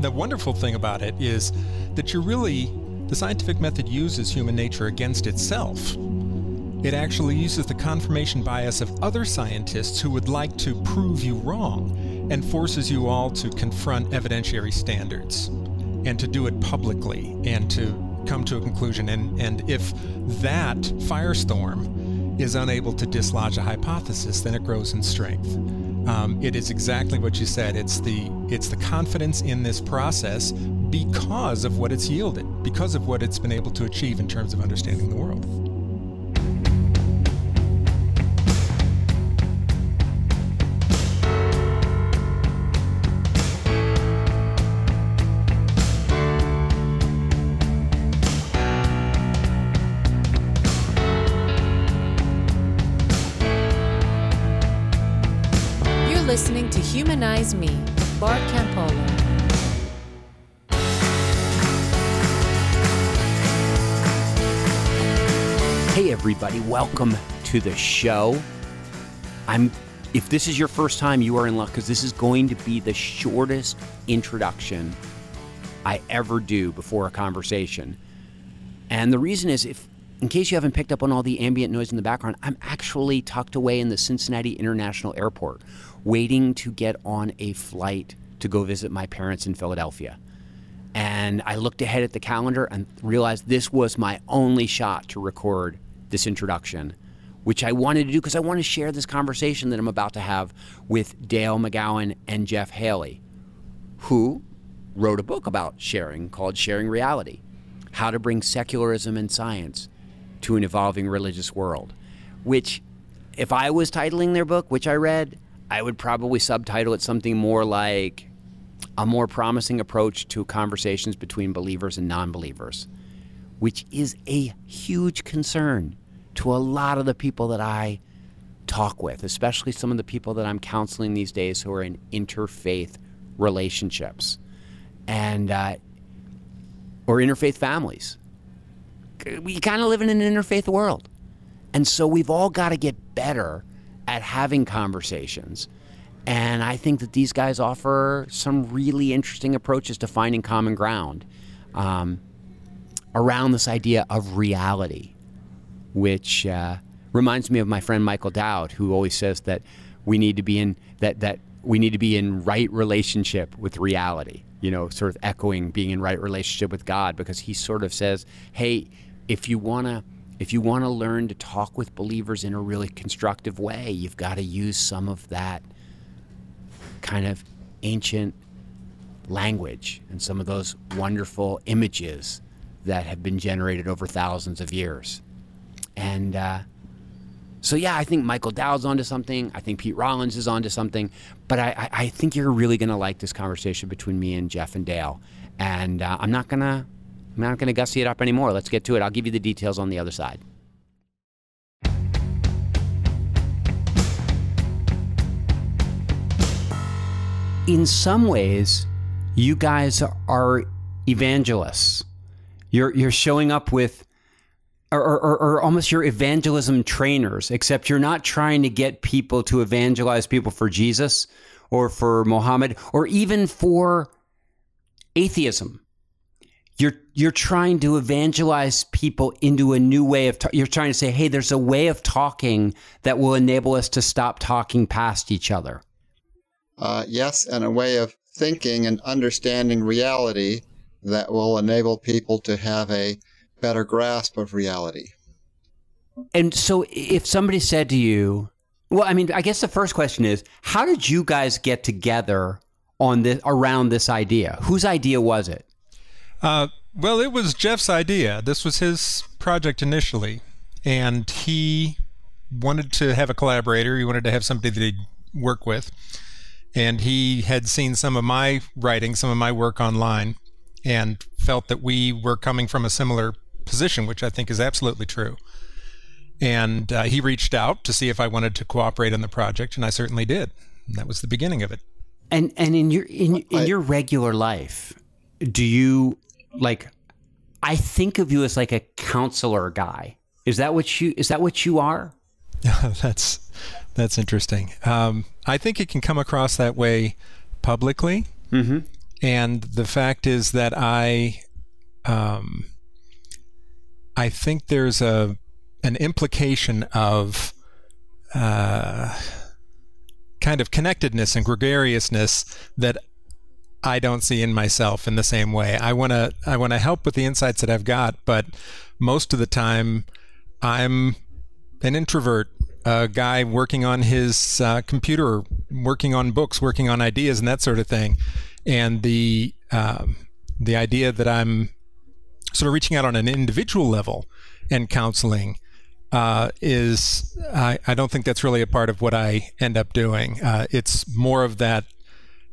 the wonderful thing about it is that you're really, the scientific method uses human nature against itself. It actually uses the confirmation bias of other scientists who would like to prove you wrong and forces you all to confront evidentiary standards and to do it publicly and to come to a conclusion. And, and if that firestorm is unable to dislodge a hypothesis, then it grows in strength. Um, it is exactly what you said. It's the it's the confidence in this process because of what it's yielded, because of what it's been able to achieve in terms of understanding the world. Humanize Me Bart Campolo. Hey everybody, welcome to the show. I'm if this is your first time, you are in luck because this is going to be the shortest introduction I ever do before a conversation. And the reason is if in case you haven't picked up on all the ambient noise in the background, I'm actually tucked away in the Cincinnati International Airport waiting to get on a flight to go visit my parents in Philadelphia. And I looked ahead at the calendar and realized this was my only shot to record this introduction, which I wanted to do because I want to share this conversation that I'm about to have with Dale McGowan and Jeff Haley, who wrote a book about sharing called Sharing Reality How to Bring Secularism and Science to an Evolving Religious World. Which, if I was titling their book, which I read, I would probably subtitle it something more like a more promising approach to conversations between believers and non believers, which is a huge concern to a lot of the people that I talk with, especially some of the people that I'm counseling these days who are in interfaith relationships and uh, or interfaith families. We kind of live in an interfaith world. And so we've all got to get better at having conversations. And I think that these guys offer some really interesting approaches to finding common ground um, around this idea of reality, which uh, reminds me of my friend Michael Dowd, who always says that we need to be in that that we need to be in right relationship with reality. You know, sort of echoing being in right relationship with God, because he sort of says, "Hey, if you want to." if you want to learn to talk with believers in a really constructive way, you've got to use some of that kind of ancient language and some of those wonderful images that have been generated over thousands of years. And uh, so, yeah, I think Michael Dowd's onto something. I think Pete Rollins is onto something. But I, I think you're really going to like this conversation between me and Jeff and Dale. And uh, I'm not going to I'm not going to gussy it up anymore. Let's get to it. I'll give you the details on the other side. In some ways, you guys are evangelists. You're you're showing up with or, or, or, almost your evangelism trainers, except you're not trying to get people to evangelize people for Jesus or for Mohammed or even for atheism you're you're trying to evangelize people into a new way of ta- you're trying to say hey there's a way of talking that will enable us to stop talking past each other. Uh, yes and a way of thinking and understanding reality that will enable people to have a better grasp of reality. And so if somebody said to you well i mean i guess the first question is how did you guys get together on this around this idea? Whose idea was it uh, well, it was Jeff's idea. This was his project initially, and he wanted to have a collaborator. He wanted to have somebody that he'd work with, and he had seen some of my writing, some of my work online, and felt that we were coming from a similar position, which I think is absolutely true. And uh, he reached out to see if I wanted to cooperate on the project, and I certainly did. And that was the beginning of it. And and in your in in your regular life, do you like I think of you as like a counselor guy. Is that what you is that what you are? that's that's interesting. Um, I think it can come across that way publicly. Mm-hmm. And the fact is that I, um, I think there's a an implication of uh, kind of connectedness and gregariousness that I don't see in myself in the same way. I want to I want to help with the insights that I've got, but most of the time I'm an introvert, a guy working on his uh, computer, working on books, working on ideas and that sort of thing. And the um, the idea that I'm sort of reaching out on an individual level and counseling uh, is I, I don't think that's really a part of what I end up doing. Uh, it's more of that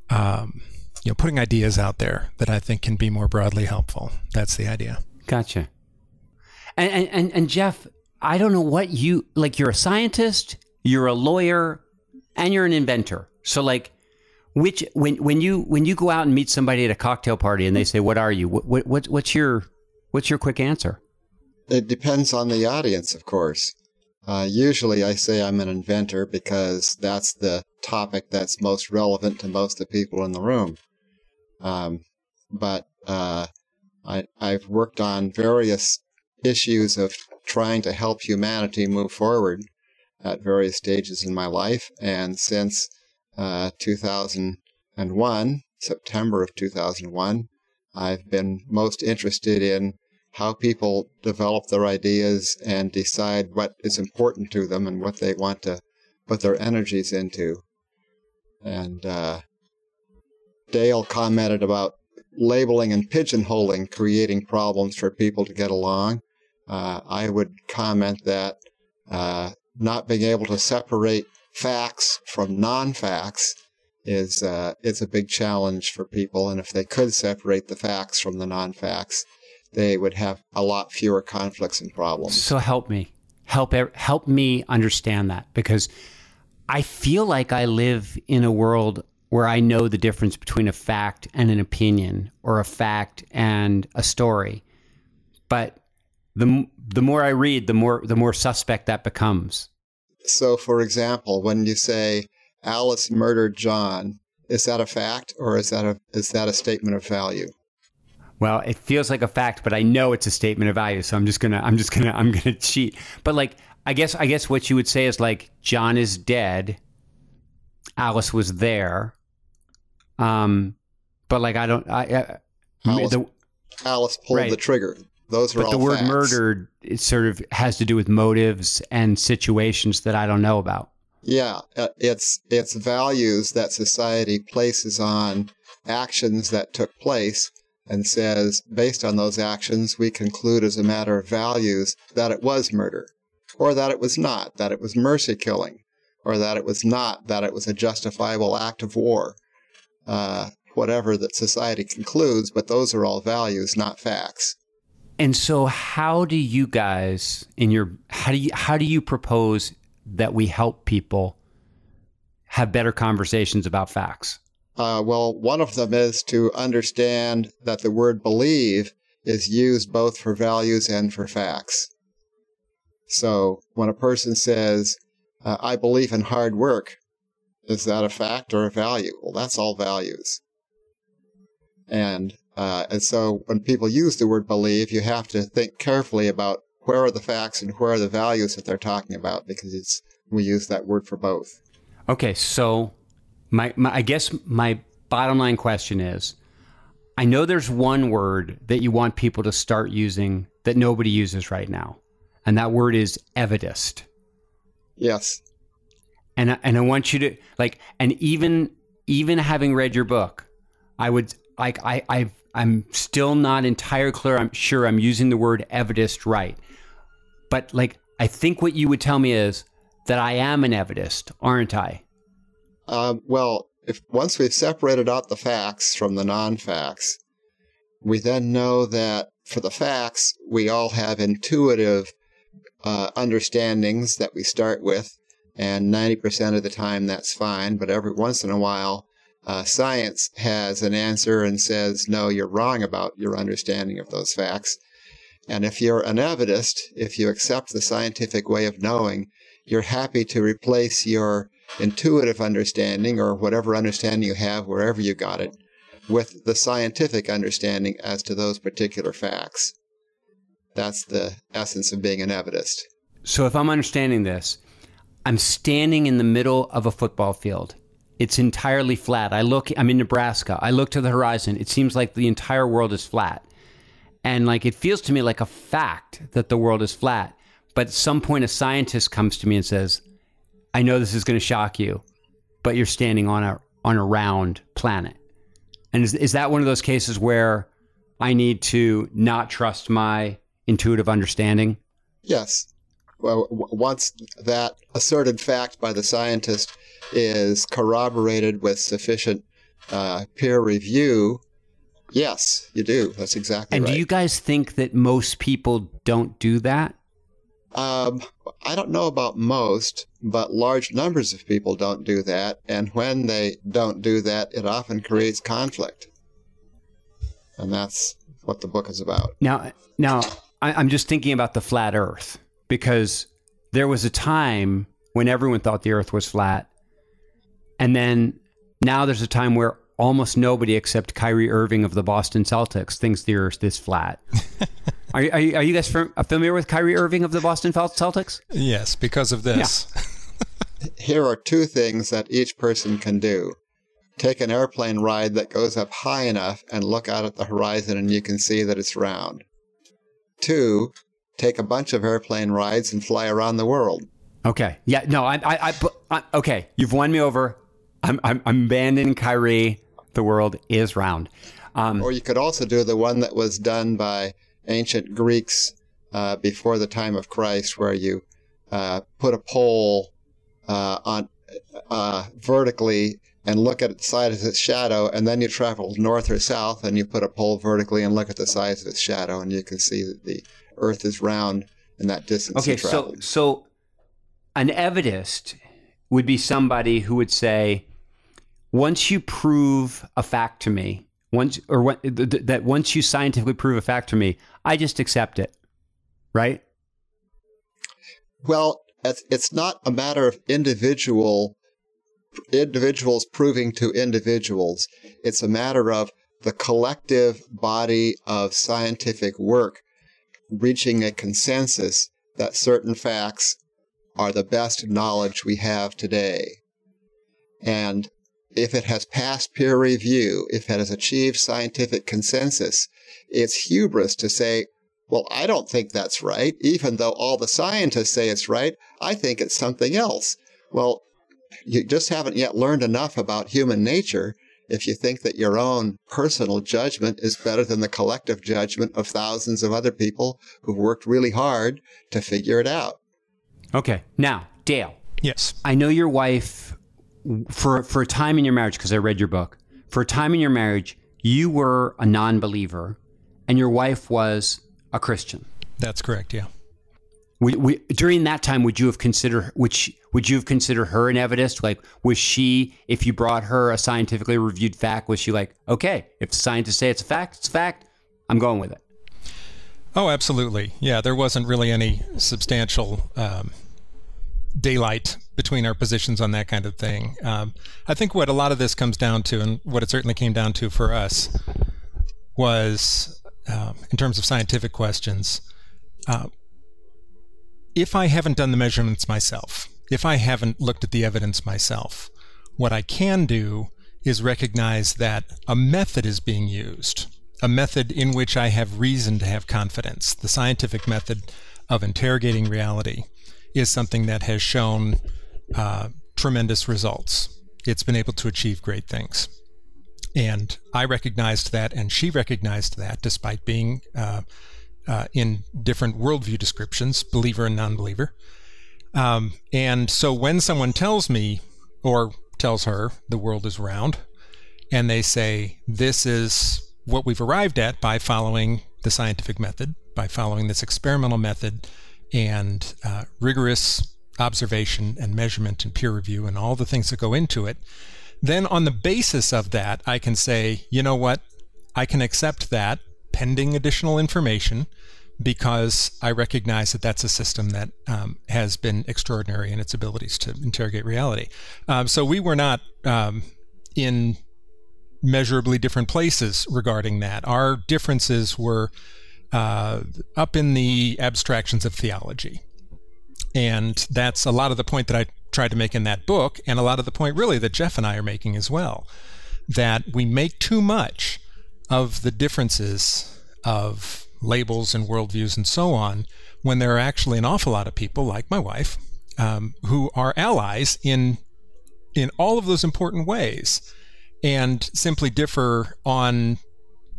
um, you know putting ideas out there that I think can be more broadly helpful. That's the idea. Gotcha. And and and Jeff, I don't know what you like. You're a scientist, you're a lawyer, and you're an inventor. So like, which when when you when you go out and meet somebody at a cocktail party and they say, "What are you?" What, what what's your what's your quick answer? It depends on the audience, of course. Uh, usually, I say I'm an inventor because that's the topic that's most relevant to most of the people in the room. Um, but uh, I, I've worked on various issues of trying to help humanity move forward at various stages in my life. And since uh, 2001, September of 2001, I've been most interested in how people develop their ideas and decide what is important to them and what they want to put their energies into. And uh, Dale commented about labeling and pigeonholing creating problems for people to get along. Uh, I would comment that uh, not being able to separate facts from non-facts is uh, is a big challenge for people. And if they could separate the facts from the non-facts, they would have a lot fewer conflicts and problems. So help me, help help me understand that because I feel like I live in a world where I know the difference between a fact and an opinion, or a fact and a story, but the the more I read, the more the more suspect that becomes. So, for example, when you say Alice murdered John, is that a fact or is that a is that a statement of value? Well, it feels like a fact, but I know it's a statement of value, so I'm just gonna I'm just gonna I'm gonna cheat. But like I guess I guess what you would say is like John is dead. Alice was there. Um, but like I don't I, I Alice, the, Alice pulled right. the trigger. Those are but the word facts. murdered it sort of has to do with motives and situations that I don't know about. Yeah, uh, it's it's values that society places on actions that took place and says, based on those actions, we conclude as a matter of values that it was murder, or that it was not, that it was mercy killing, or that it was not, that it was a justifiable act of war. Uh, whatever that society concludes, but those are all values, not facts. And so, how do you guys in your how do you how do you propose that we help people have better conversations about facts? Uh, well, one of them is to understand that the word believe is used both for values and for facts. So when a person says, uh, I believe in hard work, is that a fact or a value? Well, that's all values. And, uh, and so when people use the word believe, you have to think carefully about where are the facts and where are the values that they're talking about because it's, we use that word for both. Okay, so my, my, I guess my bottom line question is I know there's one word that you want people to start using that nobody uses right now, and that word is evidist. Yes. And and I want you to like, and even even having read your book, I would like I I I'm still not entirely clear. I'm sure I'm using the word evidist right, but like I think what you would tell me is that I am an evidist, aren't I? Um, well, if once we've separated out the facts from the non-facts, we then know that for the facts, we all have intuitive uh, understandings that we start with, and 90% of the time that's fine. But every once in a while, uh, science has an answer and says, no, you're wrong about your understanding of those facts. And if you're an evidist, if you accept the scientific way of knowing, you're happy to replace your intuitive understanding or whatever understanding you have wherever you got it with the scientific understanding as to those particular facts. That's the essence of being an evidist. So, if I'm understanding this, I'm standing in the middle of a football field. It's entirely flat. I look, I'm in Nebraska. I look to the horizon. It seems like the entire world is flat. And like it feels to me like a fact that the world is flat. But at some point, a scientist comes to me and says, I know this is going to shock you, but you're standing on a, on a round planet. And is, is that one of those cases where I need to not trust my intuitive understanding? Yes. Well, once that asserted fact by the scientist is corroborated with sufficient uh, peer review, yes, you do. That's exactly And right. do you guys think that most people don't do that? Um, I don't know about most, but large numbers of people don't do that. And when they don't do that, it often creates conflict. And that's what the book is about. Now, now I, I'm just thinking about the flat Earth because there was a time when everyone thought the Earth was flat, and then now there's a time where almost nobody except Kyrie Irving of the Boston Celtics thinks the Earth is flat. are, you- are, you- are you guys familiar with Kyrie Irving of the Boston Celtics? Yes, because of this. Here are two things that each person can do. Take an airplane ride that goes up high enough and look out at the horizon and you can see that it's round. Two, take a bunch of airplane rides and fly around the world. Okay. Yeah. No. I. I. I, but- I okay. You've won me over. I'm. I'm, I'm abandoning Kyrie. The world is round. Um, Or you could also do the one that was done by ancient Greeks uh, before the time of Christ, where you uh, put a pole uh, on uh, vertically and look at the side of its shadow, and then you travel north or south, and you put a pole vertically and look at the size of its shadow, and you can see that the Earth is round in that distance Okay, so so an evidist would be somebody who would say, once you prove a fact to me, once or what th- that once you scientifically prove a fact to me, I just accept it, right? Well, it's, it's not a matter of individual individuals proving to individuals. It's a matter of the collective body of scientific work reaching a consensus that certain facts are the best knowledge we have today. And if it has passed peer review, if it has achieved scientific consensus, it's hubris to say, well, I don't think that's right. Even though all the scientists say it's right, I think it's something else. Well, you just haven't yet learned enough about human nature if you think that your own personal judgment is better than the collective judgment of thousands of other people who've worked really hard to figure it out. Okay. Now, Dale, Yes. I know your wife for for a time in your marriage because I read your book. For a time in your marriage, you were a non-believer, and your wife was a Christian. That's correct. Yeah. Would, would, during that time, would you have considered which would you have considered her an evidist? Like, was she, if you brought her a scientifically reviewed fact, was she like, okay, if the scientists say it's a fact, it's a fact, I'm going with it. Oh, absolutely. Yeah, there wasn't really any substantial um, daylight between our positions on that kind of thing. Um, I think what a lot of this comes down to, and what it certainly came down to for us, was um, in terms of scientific questions. Uh, if I haven't done the measurements myself, if I haven't looked at the evidence myself, what I can do is recognize that a method is being used, a method in which I have reason to have confidence. The scientific method of interrogating reality is something that has shown uh, tremendous results. It's been able to achieve great things. And I recognized that, and she recognized that, despite being uh, uh, in different worldview descriptions, believer and non believer. Um, and so when someone tells me or tells her the world is round, and they say, This is what we've arrived at by following the scientific method, by following this experimental method, and uh, rigorous observation and measurement and peer review and all the things that go into it, then on the basis of that, I can say, you know what, I can accept that pending additional information because I recognize that that's a system that um, has been extraordinary in its abilities to interrogate reality. Um, so we were not um, in measurably different places regarding that. Our differences were uh, up in the abstractions of theology. And that's a lot of the point that I tried to make in that book, and a lot of the point, really, that Jeff and I are making as well. That we make too much of the differences of labels and worldviews and so on when there are actually an awful lot of people, like my wife, um, who are allies in in all of those important ways and simply differ on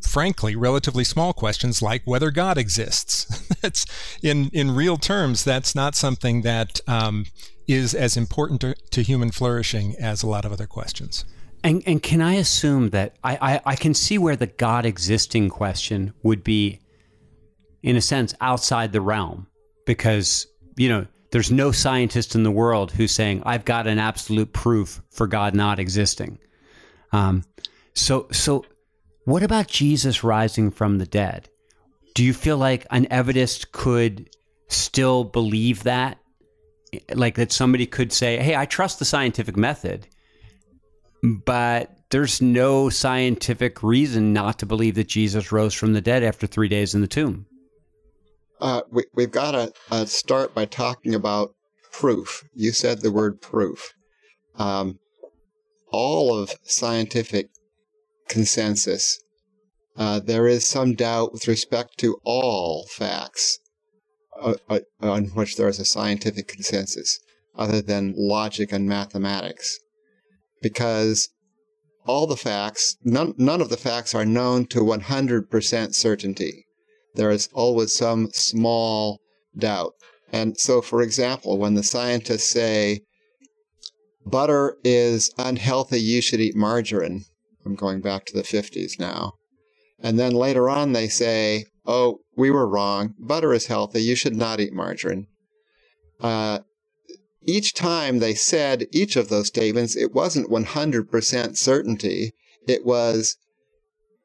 frankly relatively small questions like whether God exists. that's in in real terms. That's not something that um, is as important to, to, human flourishing as a lot of other questions. And and can I assume that I, I, I can see where the God existing question would be, in a sense, outside the realm because you know there's no scientist in the world who's saying I've got an absolute proof for God not existing. Um, so so what about Jesus rising from the dead? Do you feel like an evidist could still believe that? Like that somebody could say, hey, I trust the scientific method, but there's no scientific reason not to believe that Jesus rose from the dead after three days in the tomb. Uh, we, have got to uh, start by talking about proof. You said the word proof. Um, all of scientific consensus. Uh, there is some doubt with respect to all facts uh, uh, on which there is a scientific consensus, other than logic and mathematics, because all the facts, none, none of the facts are known to 100% certainty. There is always some small doubt. And so, for example, when the scientists say butter is unhealthy, you should eat margarine, I'm going back to the 50s now. And then later on, they say, oh, we were wrong. Butter is healthy. You should not eat margarine. Uh, each time they said each of those statements, it wasn't 100% certainty. It was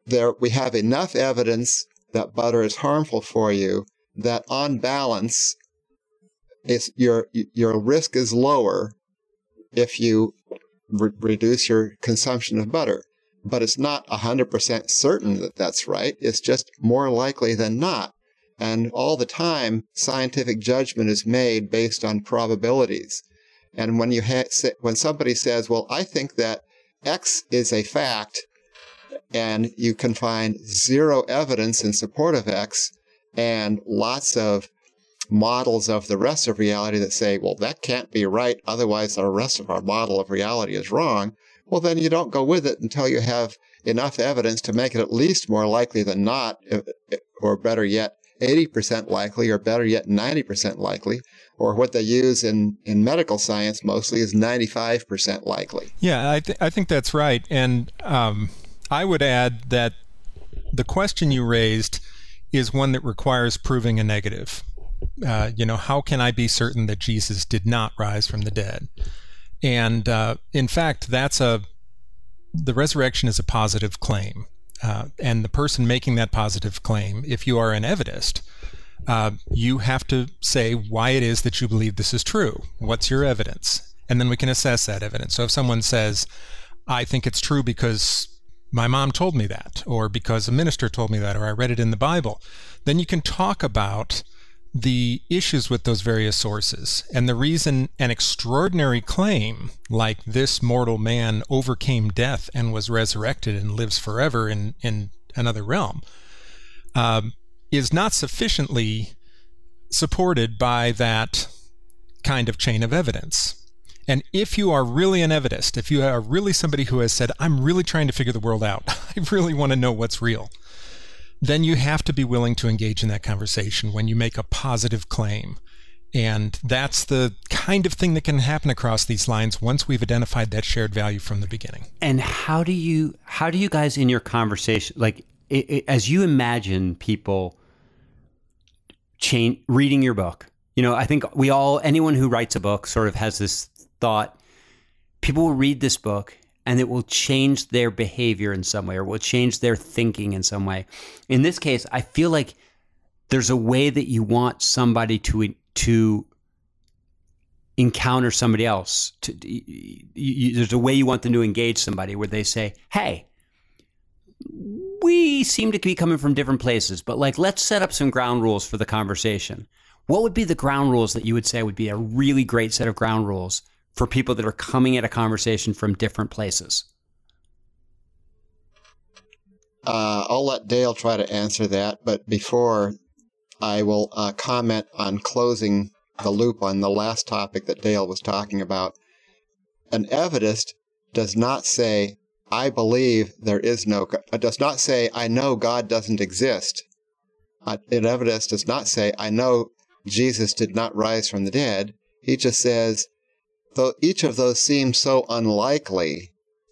there, we have enough evidence that butter is harmful for you that on balance, it's, your, your risk is lower if you re- reduce your consumption of butter but it's not 100% certain that that's right. It's just more likely than not. And all the time, scientific judgment is made based on probabilities. And when you ha- when somebody says, "Well, I think that X is a fact," and you can find zero evidence in support of X, and lots of models of the rest of reality that say, "Well, that can't be right, otherwise the rest of our model of reality is wrong." well, then you don't go with it until you have enough evidence to make it at least more likely than not, or better yet, 80% likely, or better yet, 90% likely, or what they use in, in medical science mostly is 95% likely. Yeah, I, th- I think that's right. And um, I would add that the question you raised is one that requires proving a negative. Uh, you know, how can I be certain that Jesus did not rise from the dead? And uh, in fact, that's a the resurrection is a positive claim. Uh, and the person making that positive claim, if you are an evidist, uh, you have to say why it is that you believe this is true. What's your evidence? And then we can assess that evidence. So if someone says, I think it's true because my mom told me that, or because a minister told me that, or I read it in the Bible, then you can talk about the issues with those various sources and the reason an extraordinary claim like this mortal man overcame death and was resurrected and lives forever in, in another realm um, is not sufficiently supported by that kind of chain of evidence. And if you are really an evidist, if you are really somebody who has said, I'm really trying to figure the world out, I really want to know what's real, then you have to be willing to engage in that conversation when you make a positive claim. And that's the kind of thing that can happen across these lines once we've identified that shared value from the beginning. And how do you how do you guys in your conversation like it, it, as you imagine people change reading your book? You know, I think we all anyone who writes a book sort of has this thought people will read this book and it will change their behavior in some way or will change their thinking in some way. In this case, I feel like there's a way that you want somebody to to encounter somebody else. To, you, you, there's a way you want them to engage somebody where they say, "Hey, we seem to be coming from different places, but like let's set up some ground rules for the conversation. What would be the ground rules that you would say would be a really great set of ground rules for people that are coming at a conversation from different places? Uh, I'll let Dale try to answer that, but before I will uh, comment on closing the loop on the last topic that Dale was talking about. An evidist does not say, I believe there is no God. It does not say, I know God doesn't exist. Uh, an evidist does not say, I know Jesus did not rise from the dead. He just says, though each of those seems so unlikely,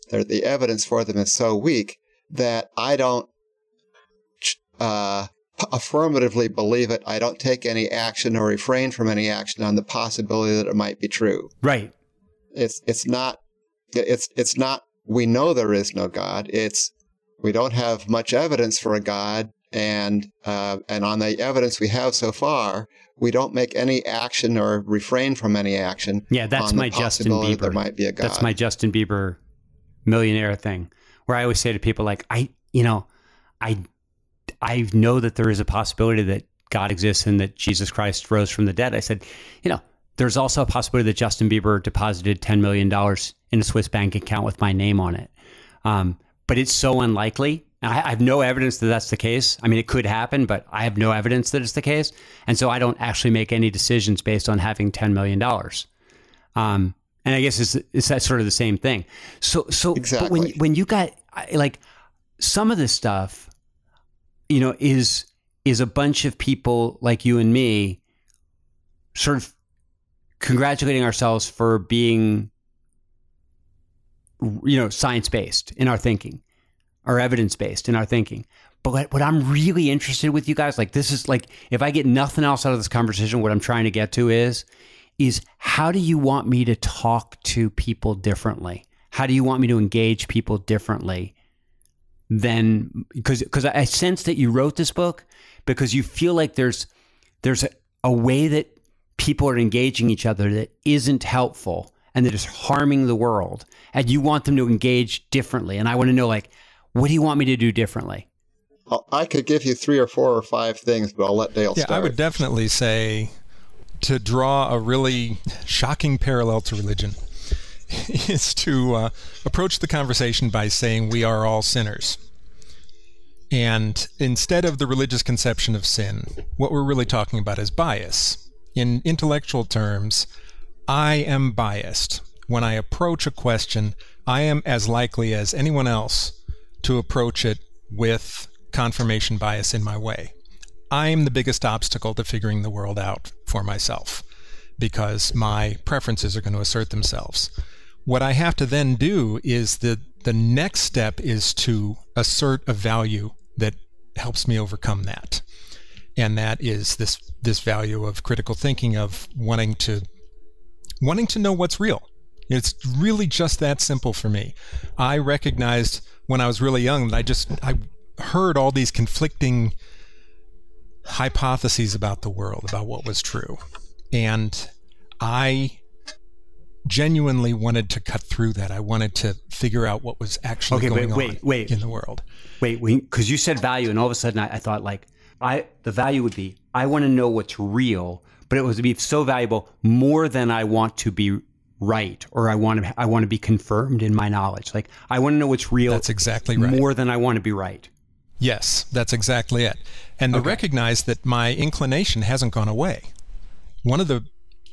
the evidence for them is so weak that I don't uh, affirmatively believe it. I don't take any action or refrain from any action on the possibility that it might be true. Right. It's it's not it's it's not we know there is no God. It's we don't have much evidence for a God, and uh, and on the evidence we have so far, we don't make any action or refrain from any action. Yeah, that's my Justin Bieber. There might be a God. That's my Justin Bieber millionaire thing, where I always say to people like, I, you know, I, I know that there is a possibility that God exists and that Jesus Christ rose from the dead. I said, you know, there's also a possibility that Justin Bieber deposited $10 million in a Swiss bank account with my name on it. Um, but it's so unlikely. I, I have no evidence that that's the case. I mean, it could happen, but I have no evidence that it's the case. And so I don't actually make any decisions based on having $10 million. Um, and I guess it's, it's that sort of the same thing. So, so exactly. but when, when you got like some of this stuff, you know, is, is a bunch of people like you and me sort of congratulating ourselves for being you know science based in our thinking or evidence based in our thinking. But what i'm really interested with you guys like this is like if i get nothing else out of this conversation what i'm trying to get to is is how do you want me to talk to people differently? How do you want me to engage people differently than because because i sense that you wrote this book because you feel like there's there's a, a way that people are engaging each other that isn't helpful and that is harming the world and you want them to engage differently. And i want to know like what do you want me to do differently i could give you three or four or five things but i'll let dale yeah start. i would definitely say to draw a really shocking parallel to religion is to uh, approach the conversation by saying we are all sinners and instead of the religious conception of sin what we're really talking about is bias in intellectual terms, I am biased. When I approach a question, I am as likely as anyone else to approach it with confirmation bias in my way. I am the biggest obstacle to figuring the world out for myself because my preferences are going to assert themselves. What I have to then do is the the next step is to assert a value that helps me overcome that and that is this this value of critical thinking of wanting to wanting to know what's real. It's really just that simple for me. I recognized when I was really young that I just I heard all these conflicting hypotheses about the world, about what was true. And I genuinely wanted to cut through that. I wanted to figure out what was actually okay, going wait, wait, on wait. in the world. Wait, because you said value, and all of a sudden I, I thought like I the value would be I want to know what's real, but it would be so valuable more than I want to be right or I want to I want to be confirmed in my knowledge. Like I want to know what's real. That's exactly right. More than I want to be right. Yes, that's exactly it. And okay. to recognize that my inclination hasn't gone away. One of the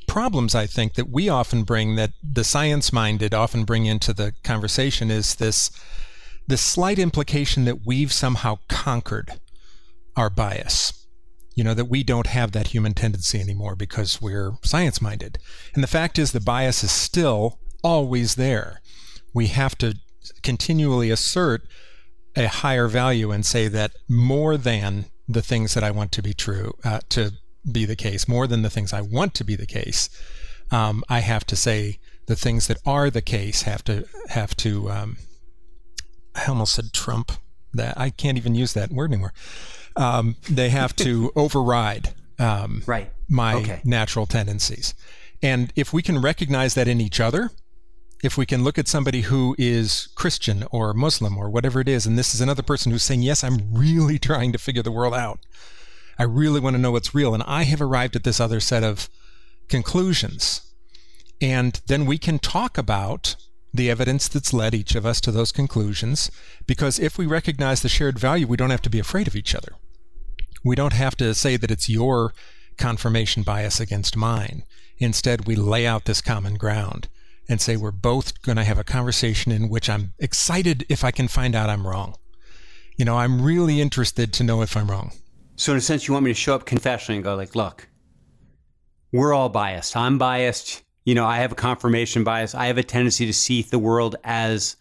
problems I think that we often bring that the science minded often bring into the conversation is this this slight implication that we've somehow conquered our bias. You know, that we don't have that human tendency anymore because we're science minded. And the fact is, the bias is still always there. We have to continually assert a higher value and say that more than the things that I want to be true, uh, to be the case, more than the things I want to be the case, um, I have to say the things that are the case have to have to. Um, I almost said Trump. That I can't even use that word anymore um, they have to override um, right. my okay. natural tendencies. And if we can recognize that in each other, if we can look at somebody who is Christian or Muslim or whatever it is, and this is another person who's saying, Yes, I'm really trying to figure the world out. I really want to know what's real. And I have arrived at this other set of conclusions. And then we can talk about the evidence that's led each of us to those conclusions. Because if we recognize the shared value, we don't have to be afraid of each other. We don't have to say that it's your confirmation bias against mine. Instead, we lay out this common ground and say we're both going to have a conversation in which I'm excited if I can find out I'm wrong. You know, I'm really interested to know if I'm wrong. So, in a sense, you want me to show up confessionally and go, like, look, we're all biased. I'm biased. You know, I have a confirmation bias. I have a tendency to see the world as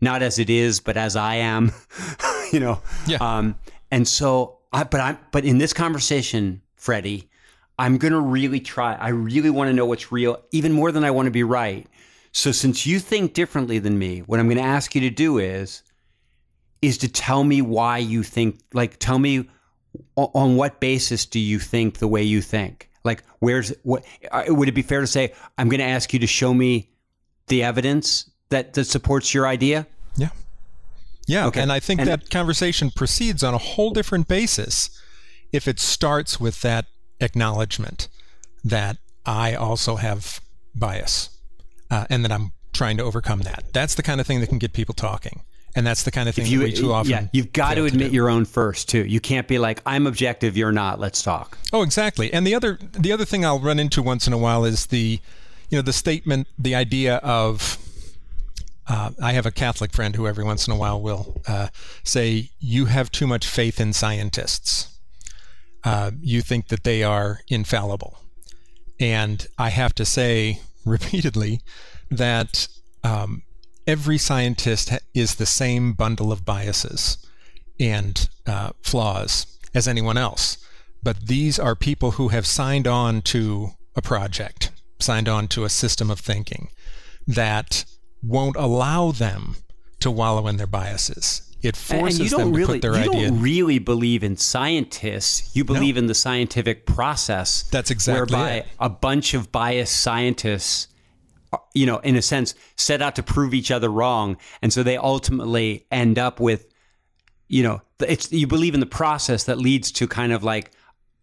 not as it is, but as I am. you know, yeah. Um, and so, I, but I'm, but in this conversation, Freddie, I'm going to really try. I really want to know what's real, even more than I want to be right. So since you think differently than me, what I'm going to ask you to do is is to tell me why you think like tell me on what basis do you think the way you think? Like where's what uh, would it be fair to say I'm going to ask you to show me the evidence that that supports your idea? Yeah. Yeah, Okay. and I think And- that conversation proceeds on a whole different basis if it starts with that acknowledgement that I also have bias uh, and that I'm trying to overcome that. That's the kind of thing that can get people talking. And that's the kind of thing that we too often. yeah, you've got to admit do. your own first too. You can't be like I'm objective, you're not. Let's talk. Oh, exactly. And the other the other thing I'll run into once in a while is the, you know, the statement, the idea of. Uh, I have a Catholic friend who every once in a while will uh, say, "You have too much faith in scientists. Uh, you think that they are infallible." And I have to say repeatedly that um, every scientist is the same bundle of biases and uh, flaws as anyone else. But these are people who have signed on to a project, signed on to a system of thinking that won't allow them to wallow in their biases. It forces you them to really, put their you idea. don't really believe in scientists. You believe in the scientific process. That's exactly whereby it. a bunch of biased scientists, you know, in a sense, set out to prove each other wrong, and so they ultimately end up with, you know, it's you believe in the process that leads to kind of like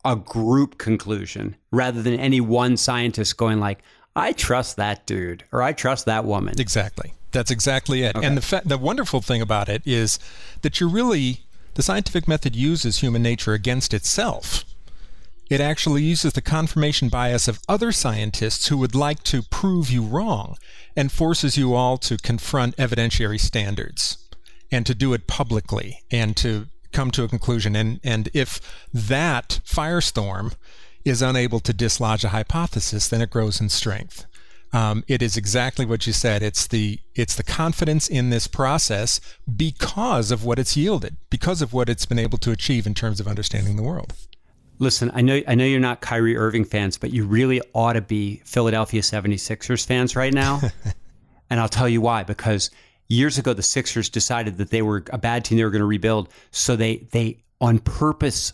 a group conclusion rather than any one scientist going like, I trust that dude or I trust that woman. Exactly. That's exactly it. And the fa- the wonderful thing about it is that you're really the scientific method uses human nature against itself. It actually uses the confirmation bias of other scientists who would like to prove you wrong and forces you all to confront evidentiary standards and to do it publicly and to come to a conclusion. And, and if that firestorm is unable to dislodge a hypothesis, then it grows in strength. Um, it is exactly what you said. It's the it's the confidence in this process because of what it's yielded, because of what it's been able to achieve in terms of understanding the world. Listen, I know I know you're not Kyrie Irving fans, but you really ought to be Philadelphia 76ers fans right now. and I'll tell you why because years ago the Sixers decided that they were a bad team they were going to rebuild, so they they on purpose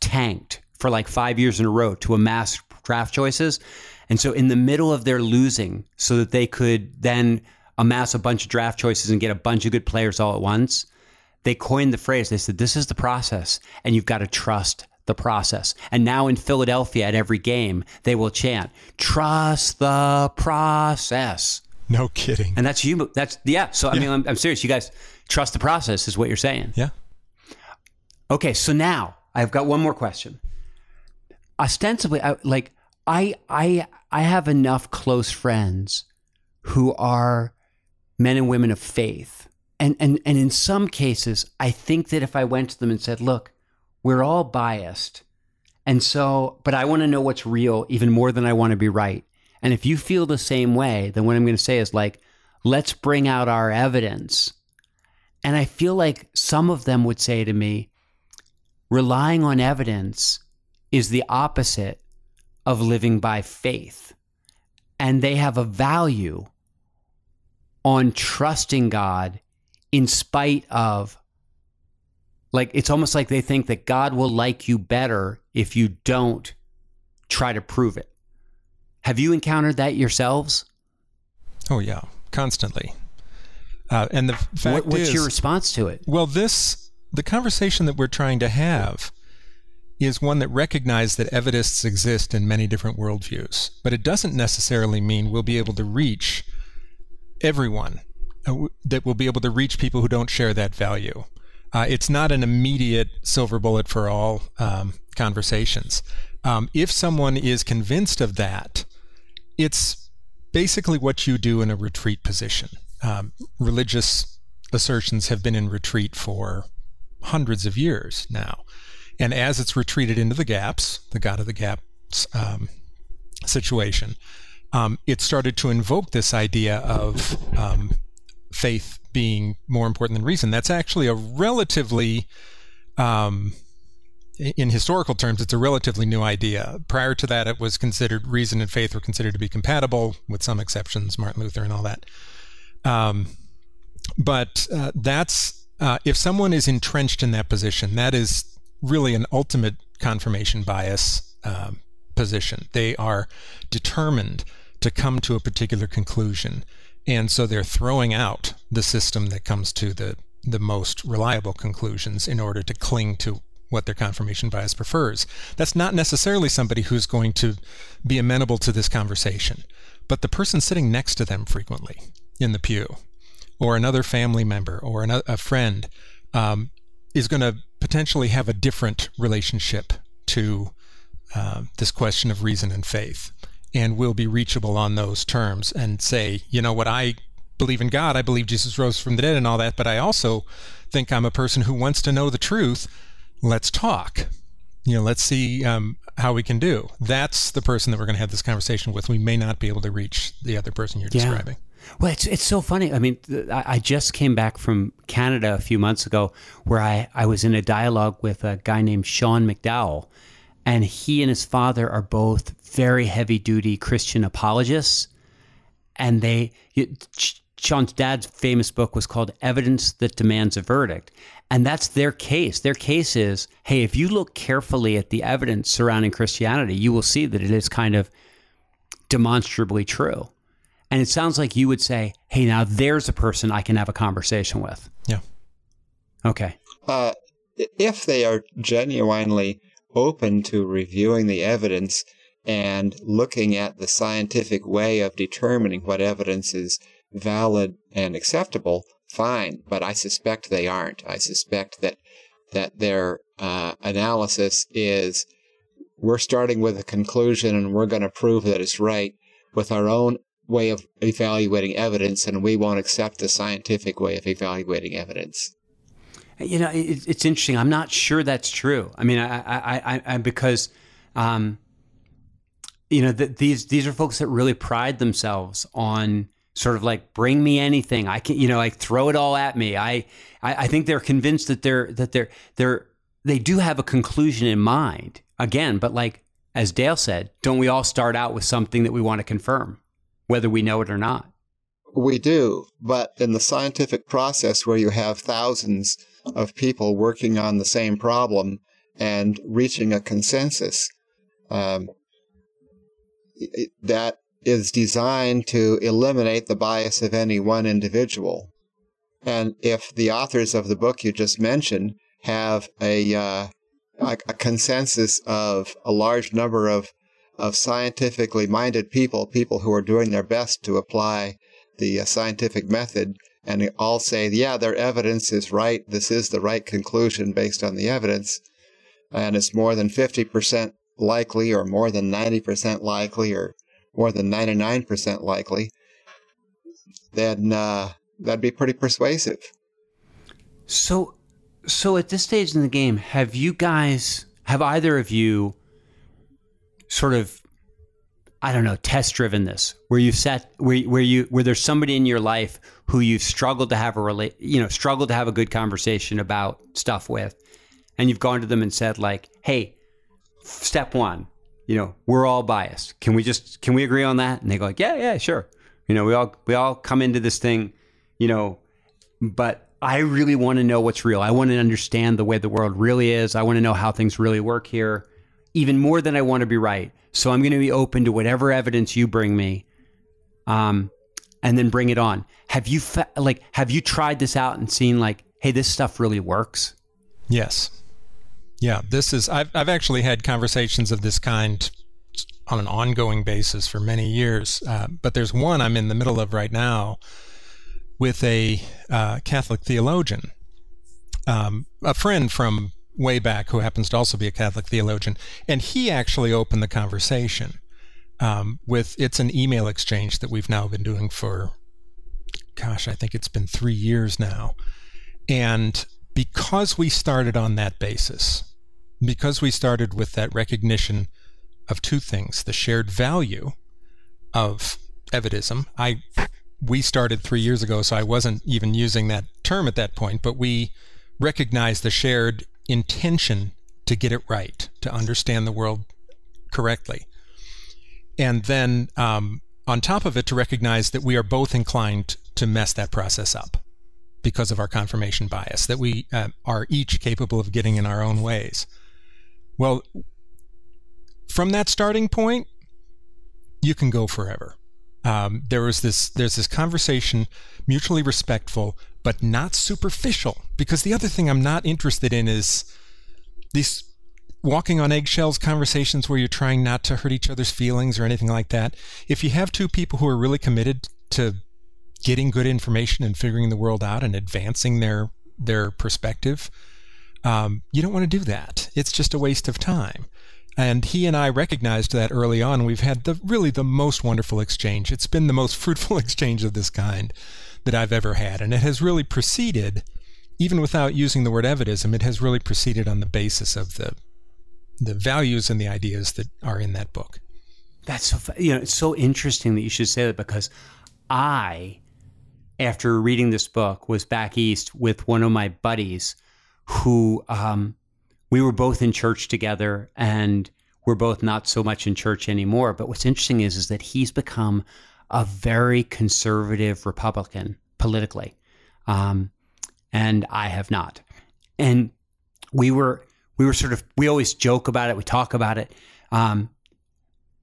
tanked for like 5 years in a row to amass draft choices. And so in the middle of their losing so that they could then amass a bunch of draft choices and get a bunch of good players all at once, they coined the phrase. They said, This is the process, and you've got to trust the process. And now in Philadelphia, at every game, they will chant, Trust the process. No kidding. And that's you. That's, yeah. So, I mean, I'm, I'm serious. You guys trust the process, is what you're saying. Yeah. Okay, so now I've got one more question. Ostensibly, I, like I, I, I have enough close friends who are men and women of faith, and and and in some cases, I think that if I went to them and said, "Look, we're all biased, and so, but I want to know what's real even more than I want to be right," and if you feel the same way, then what I'm going to say is like, "Let's bring out our evidence." And I feel like some of them would say to me, relying on evidence is the opposite of living by faith. And they have a value on trusting God in spite of, like, it's almost like they think that God will like you better if you don't try to prove it. Have you encountered that yourselves? Oh yeah. constantly. Uh, and the fact What, what's is, your response to it? well, this the conversation that we're trying to have is one that recognizes that evidists exist in many different worldviews, but it doesn't necessarily mean we'll be able to reach everyone. uh, That we'll be able to reach people who don't share that value. Uh, it's not an immediate silver bullet for all um, conversations. Um, if someone is convinced of that, it's basically what you do in a retreat position. Um, religious assertions have been in retreat for hundreds of years now. And as it's retreated into the gaps, the God of the Gaps um, situation, um, it started to invoke this idea of um, faith being more important than reason. That's actually a relatively, um, in historical terms, it's a relatively new idea. Prior to that, it was considered reason and faith were considered to be compatible, with some exceptions, Martin Luther and all that. Um, but uh, that's uh, if someone is entrenched in that position, that is really an ultimate confirmation bias um, position. They are determined to come to a particular conclusion, and so they're throwing out the system that comes to the the most reliable conclusions in order to cling to what their confirmation bias prefers. That's not necessarily somebody who's going to be amenable to this conversation, but the person sitting next to them frequently in the pew, or another family member, or an, a friend, um, is going to potentially have a different relationship to uh, this question of reason and faith, and will be reachable on those terms and say, you know what, I believe in God, I believe Jesus rose from the dead and all that, but I also think I'm a person who wants to know the truth. Let's talk. You know, let's see um, how we can do. That's the person that we're going to have this conversation with. We may not be able to reach the other person you're Yeah. describing. Well, it's it's so funny. I mean, th- I I just came back from Canada a few months ago, where I I was in a dialogue with a guy named Sean McDowell, and he and his father are both very heavy duty Christian apologists, and they you- Sean's dad's famous book was called Evidence That Demands a Verdict. And that's their case. Their case is hey, if you look carefully at the evidence surrounding Christianity, you will see that it is kind of demonstrably true. And it sounds like you would say, hey, now there's a person I can have a conversation with. Yeah. Okay. Uh, if they are genuinely open to reviewing the evidence and looking at the scientific way of determining what evidence is valid and acceptable, fine. But I suspect they aren't. I suspect that that their uh, analysis is we're starting with a conclusion and we're going to prove that it's right with our own way of evaluating evidence, and we won't accept the scientific way of evaluating evidence. You know, it, it's interesting. I'm not sure that's true. I mean, I, I, I, I because, um, you know, th- these these are folks that really pride themselves on sort of like bring me anything. I can, you know, like throw it all at me. I, I, I think they're convinced that they're that they're they're they do have a conclusion in mind again, but like as Dale said, don't we all start out with something that we want to confirm, whether we know it or not? We do, but in the scientific process where you have thousands of people working on the same problem and reaching a consensus, um, that is designed to eliminate the bias of any one individual. And if the authors of the book you just mentioned have a uh, a, consensus of a large number of of scientifically minded people, people who are doing their best to apply the uh, scientific method, and all say, yeah, their evidence is right. This is the right conclusion based on the evidence. And it's more than 50% likely, or more than 90% likely, or more than 99% likely. Then uh, that'd be pretty persuasive. So, so at this stage in the game, have you guys, have either of you sort of, I don't know, test driven this, where you've set, where, where you, where there's somebody in your life who you've struggled to have a relate, you know, struggled to have a good conversation about stuff with, and you've gone to them and said like, hey, step one, you know, we're all biased. Can we just, can we agree on that? And they go like, yeah, yeah, sure. You know, we all, we all come into this thing, you know, but I really want to know what's real. I want to understand the way the world really is. I want to know how things really work here, even more than I want to be right. So I'm going to be open to whatever evidence you bring me. Um, and then bring it on. Have you fa- like have you tried this out and seen like, hey, this stuff really works? Yes. Yeah, this is I've I've actually had conversations of this kind on an ongoing basis for many years. Uh, but there's one I'm in the middle of right now with a uh, Catholic theologian, um, a friend from way back who happens to also be a Catholic theologian, and he actually opened the conversation um, with it's an email exchange that we've now been doing for, gosh, I think it's been three years now, and because we started on that basis, because we started with that recognition of two things the shared value of evidism. I we started three years ago, so I wasn't even using that term at that point, but we recognized the shared intention to get it right, to understand the world correctly. And then um, on top of it, to recognize that we are both inclined to mess that process up because of our confirmation bias, that we uh, are each capable of getting in our own ways. Well, from that starting point, you can go forever. Um, there was this there's this conversation, mutually respectful, but not superficial. Because the other thing I'm not interested in is these walking on eggshells conversations where you're trying not to hurt each other's feelings or anything like that. If you have two people who are really committed to getting good information and figuring the world out and advancing their their perspective, um, you don't want to do that. It's just a waste of time. And he and I recognized that early on. We've had the really the most wonderful exchange. It's been the most fruitful exchange of this kind that I've ever had. And it has really proceeded, even without using the word evidism, it has really proceeded on the basis of the the values and the ideas that are in that book. That's so, you know, it's so interesting that you should say that because I, after reading this book, was back east with one of my buddies who um, we were both in church together and we're both not so much in church anymore. But what's interesting is, is that he's become a very conservative Republican politically. Um, and I have not. And we were, we were sort of, we always joke about it. We talk about it. Um,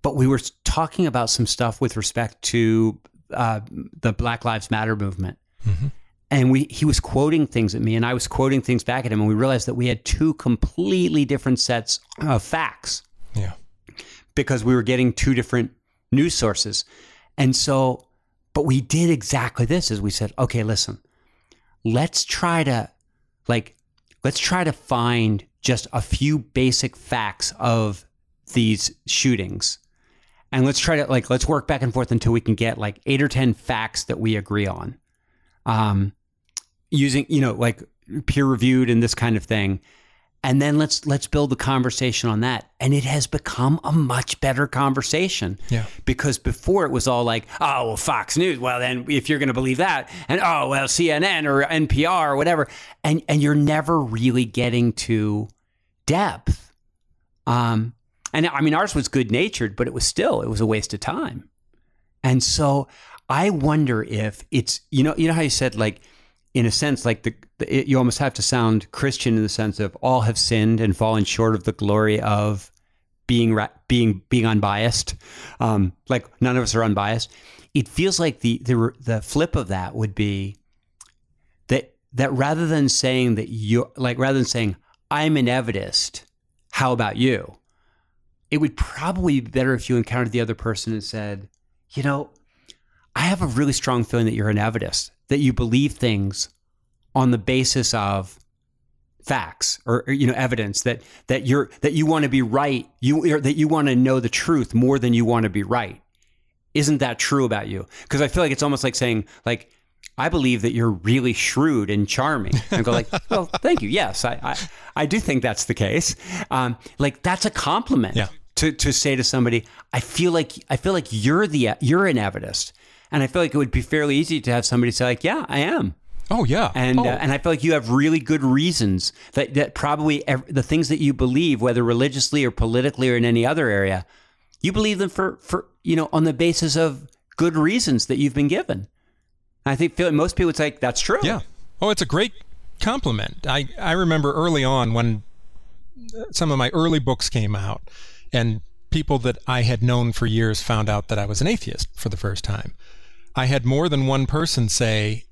but we were talking about some stuff with respect to uh, the Black Lives Matter movement. Mm-hmm and we he was quoting things at me and I was quoting things back at him and we realized that we had two completely different sets of facts. Yeah. Because we were getting two different news sources. And so but we did exactly this as we said, okay, listen. Let's try to like let's try to find just a few basic facts of these shootings. And let's try to like let's work back and forth until we can get like 8 or 10 facts that we agree on um, using you know like peer reviewed and this kind of thing. And then let's let's build the conversation on that. And it has become a much better conversation. Yeah. Because before it was all like oh well fox news well then if you're going to believe that and oh well cnn or npr or whatever and and you're never really getting to depth. Um and i mean ours was good natured but it was still it was a waste of time. And so I wonder if it's you know you know how you said like in a sense like the, the it, you almost have to sound Christian in the sense of all have sinned and fallen short of the glory of being being being unbiased. Um, like none of us are unbiased. It feels like the the the flip of that would be that that rather than saying that you like rather than saying I'm an evidist, how about you? It would probably be better if you encountered the other person and said, you know, I have a really strong feeling that you're an evidist, that you believe things on the basis of facts or, or, you know evidence that that you're that you want to be right you that you want to know the truth more than you want to be right. Isn't that true about you? Because i feel like it's almost like saying like i believe that you're really shrewd and charming. And go like well thank you. Yes i i, I do think that's the case. Um, like that's a compliment yeah. to to say to somebody i feel like i feel like you're the you're an evidist and I feel like it would be fairly easy to have somebody say like, "Yeah, I am." Oh yeah, and oh. Uh, and I feel like you have really good reasons that that probably ev- the things that you believe, whether religiously or politically or in any other area, you believe them for for you know on the basis of good reasons that you've been given. I think feel like most people would say that's true. Yeah. Oh, it's a great compliment. I I remember early on when some of my early books came out, and people that I had known for years found out that I was an atheist for the first time I had more than one person say,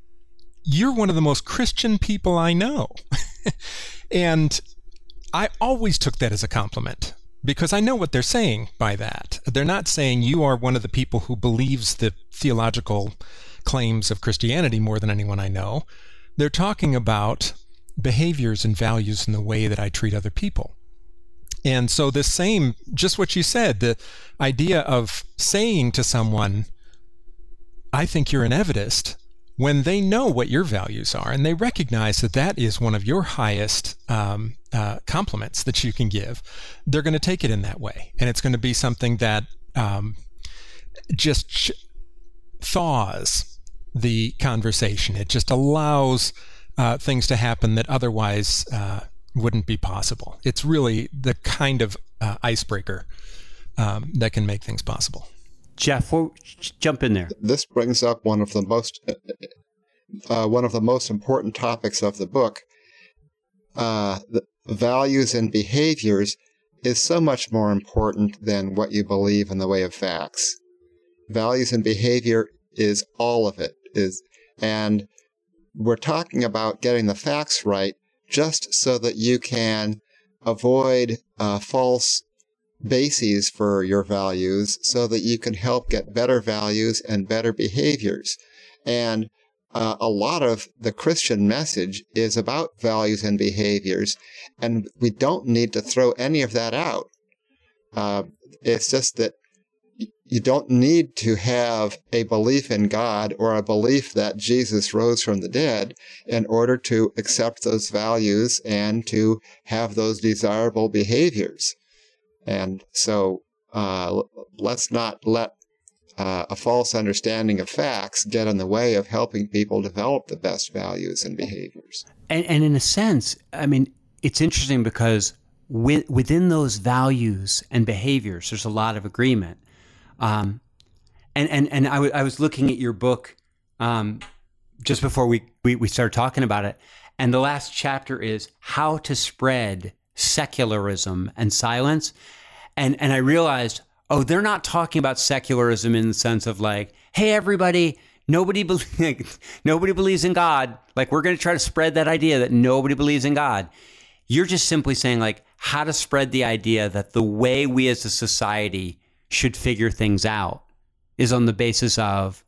You're one of the most Christian people I know. and I always took that as a compliment because I know what they're saying by that. They're not saying you are one of the people who believes the theological claims of Christianity more than anyone I know. They're talking about behaviors and values in the way that I treat other people. And so, this same, just what you said, the idea of saying to someone, I think you're an evidist, when they know what your values are and they recognize that that is one of your highest um, uh, compliments that you can give, they're going to take it in that way. And it's going to be something that um, just ch- thaws the conversation. It just allows uh, things to happen that otherwise uh, wouldn't be possible. It's really the kind of uh, icebreaker um, that can make things possible. Jeff, will jump in there. This brings up one of the most uh, one of the most important topics of the book. Uh, the values and behaviors is so much more important than what you believe in the way of facts. Values and behavior is all of it. Is and we're talking about getting the facts right just so that you can avoid uh, false bases for your values so that you can help get better values and better behaviors. And uh, a lot of the Christian message is about values and behaviors, and we don't need to throw any of that out. Uh, it's just that you don't need to have a belief in God or a belief that Jesus rose from the dead in order to accept those values and to have those desirable behaviors. And so uh, let's not let uh, a false understanding of facts get in the way of helping people develop the best values and behaviors. And, and in a sense, I mean, it's interesting because with, within those values and behaviors, there's a lot of agreement. Um, and and, and I, w- I was looking at your book um, just before we, we, we started talking about it. And the last chapter is how to spread secularism and silence. And, and I realized, oh, they're not talking about secularism in the sense of like, hey, everybody, nobody, be- nobody believes in God. Like, we're going to try to spread that idea that nobody believes in God. You're just simply saying, like, how to spread the idea that the way we as a society should figure things out is on the basis of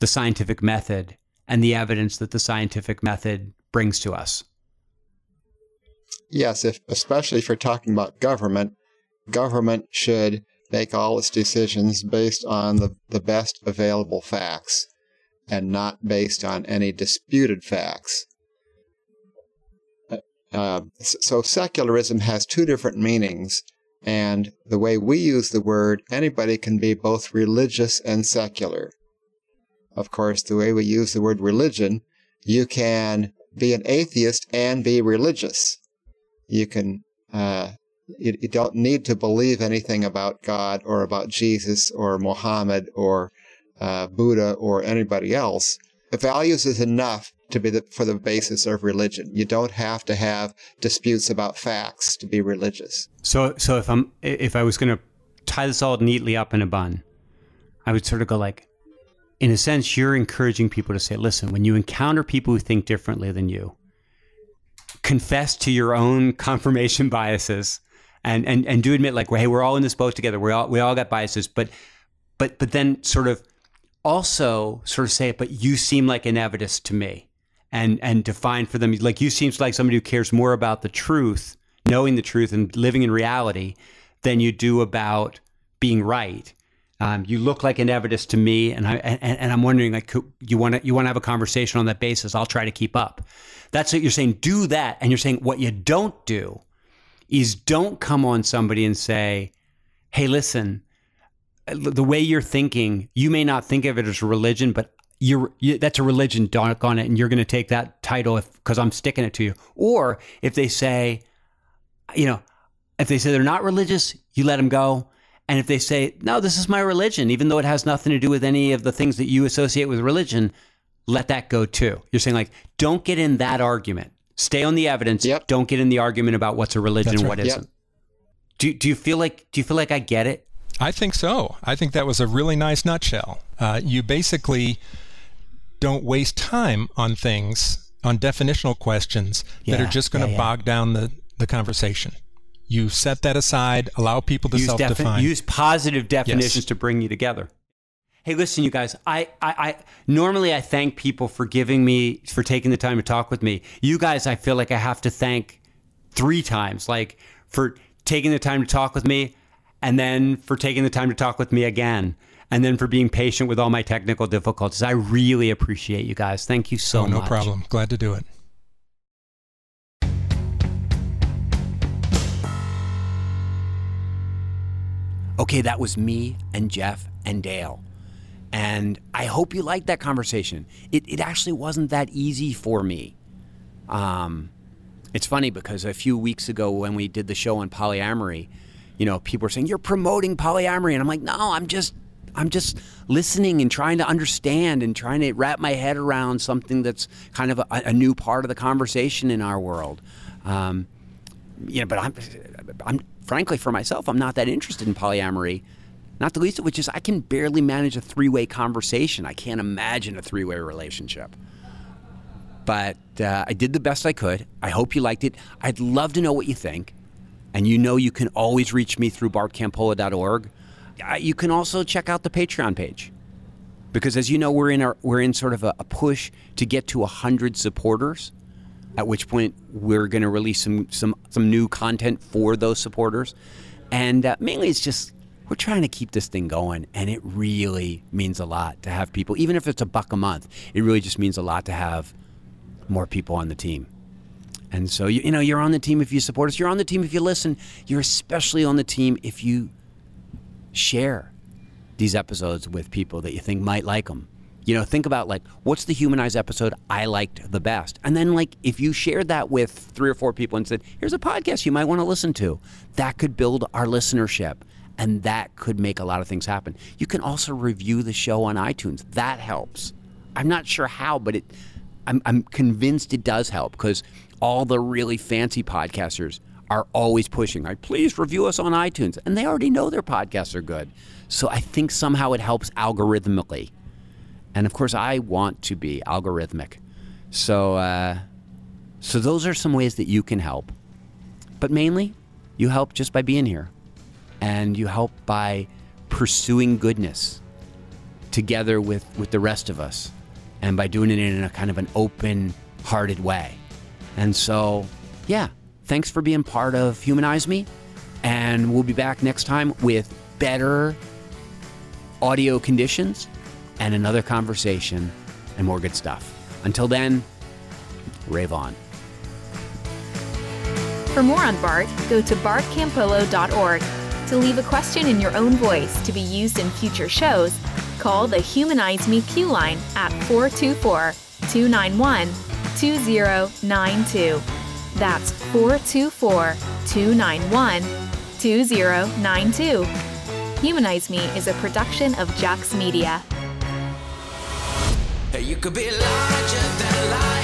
the scientific method and the evidence that the scientific method brings to us. Yes, if especially if you're talking about government, government should make all its decisions based on the, the best available facts and not based on any disputed facts. Uh, uh so secularism has two different meanings, and the way we use the word, anybody can be both religious and secular. Of course, the way we use the word religion, you can be an atheist and be religious. You can, uh, you, you, don't need to believe anything about God or about Jesus or Muhammad or uh, Buddha or anybody else. The values is enough to be the, for the basis of religion. You don't have to have disputes about facts to be religious. So, so if I'm if I was going to tie this all neatly up in a bun, I would sort of go like, in a sense, you're encouraging people to say, listen, when you encounter people who think differently than you, confess to your own confirmation biases and and and do admit like hey we're all in this boat together we all we all got biases but but but then sort of also sort of say but you seem like an to me and and define for them like you seems like somebody who cares more about the truth knowing the truth and living in reality than you do about being right um, you look like an to me, and I and, and I'm wondering like you want to you want to have a conversation on that basis. I'll try to keep up. That's what you're saying. Do that. And you're saying what you don't do is don't come on somebody and say, hey, listen, the way you're thinking, you may not think of it as religion, but you're, you, that's a religion, dark on it, and you're going to take that title because I'm sticking it to you. Or if they say, you know, if they say they're not religious, you let them go. And if they say, no, this is my religion, even though it has nothing to do with any of the things that you associate with religion, let that go too. You're saying like, don't get in that argument. Stay on the evidence. Yep. Don't get in the argument about what's a religion That's and right. what isn't. Yep. Do, do you feel like do you feel like I get it? I think so. I think that was a really nice nutshell. Uh, you basically don't waste time on things, on definitional questions that are just going to yeah, yeah. bog down the, the conversation. You set that aside, allow people to use, self defi- define. use positive definitions Yes. to bring you together. Hey, listen, you guys. I, I, I normally I thank people for giving me for taking the time to talk with me. You guys, I feel like I have to thank three times, like for taking the time to talk with me, and then for taking the time to talk with me again, and then for being patient with all my technical difficulties. I really appreciate you guys. Thank you so oh, no much. problem. Glad to do it. okay, that was me and Jeff and Dale. And I hope you liked that conversation. It, it actually wasn't that easy for me. Um, it's funny because a few weeks ago when we did the show on polyamory, you know, people were saying you're promoting polyamory, and I'm like, no, I'm just, I'm just listening and trying to understand and trying to wrap my head around something that's kind of a, a new part of the conversation in our world. Um, you know, but I'm, I'm frankly for myself, I'm not that interested in polyamory. Not the least of which is I can barely manage a three-way conversation. I can't imagine a three-way relationship. But uh, I did the best I could. I hope you liked it. I'd love to know what you think. And you know you can always reach me through bartcampolo.org. You can also check out the Patreon page because, as you know, we're in our, we're in sort of a, a push to get to hundred supporters at which point we're going to release some some some new content for those supporters and uh, mainly it's just we're trying to keep this thing going and it really means a lot to have people even if it's a buck a month it really just means a lot to have more people on the team. And so you, you know you're on the team if you support us. You're on the team if you listen. You're especially on the team if you share these episodes with people that you think might like them. You know, think about like what's the humanized episode I liked the best, and then like if you shared that with three or four people and said, "Here's a podcast you might want to listen to," that could build our listenership, and that could make a lot of things happen. You can also review the show on iTunes. That helps. I'm not sure how, but it. I'm, I'm convinced it does help because all the really fancy podcasters are always pushing, like, please review us on iTunes. And they already know their podcasts are good. So I think somehow it helps algorithmically. And of course, I want to be algorithmic. So, uh, so those are some ways that you can help. But mainly, you help just by being here. And you help by pursuing goodness together with, with the rest of us and by doing it in a kind of an open hearted way. And so, yeah, thanks for being part of Humanize Me. And we'll be back next time with better audio conditions and another conversation and more good stuff. Until then, rave on. For more on BART, go to bartcampolo.org. To leave a question in your own voice to be used in future shows, call the Humanize Me Q line at 424 291 2092. That's 424 291 2092. Humanize Me is a production of Jax Media. You could be larger than life,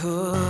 could.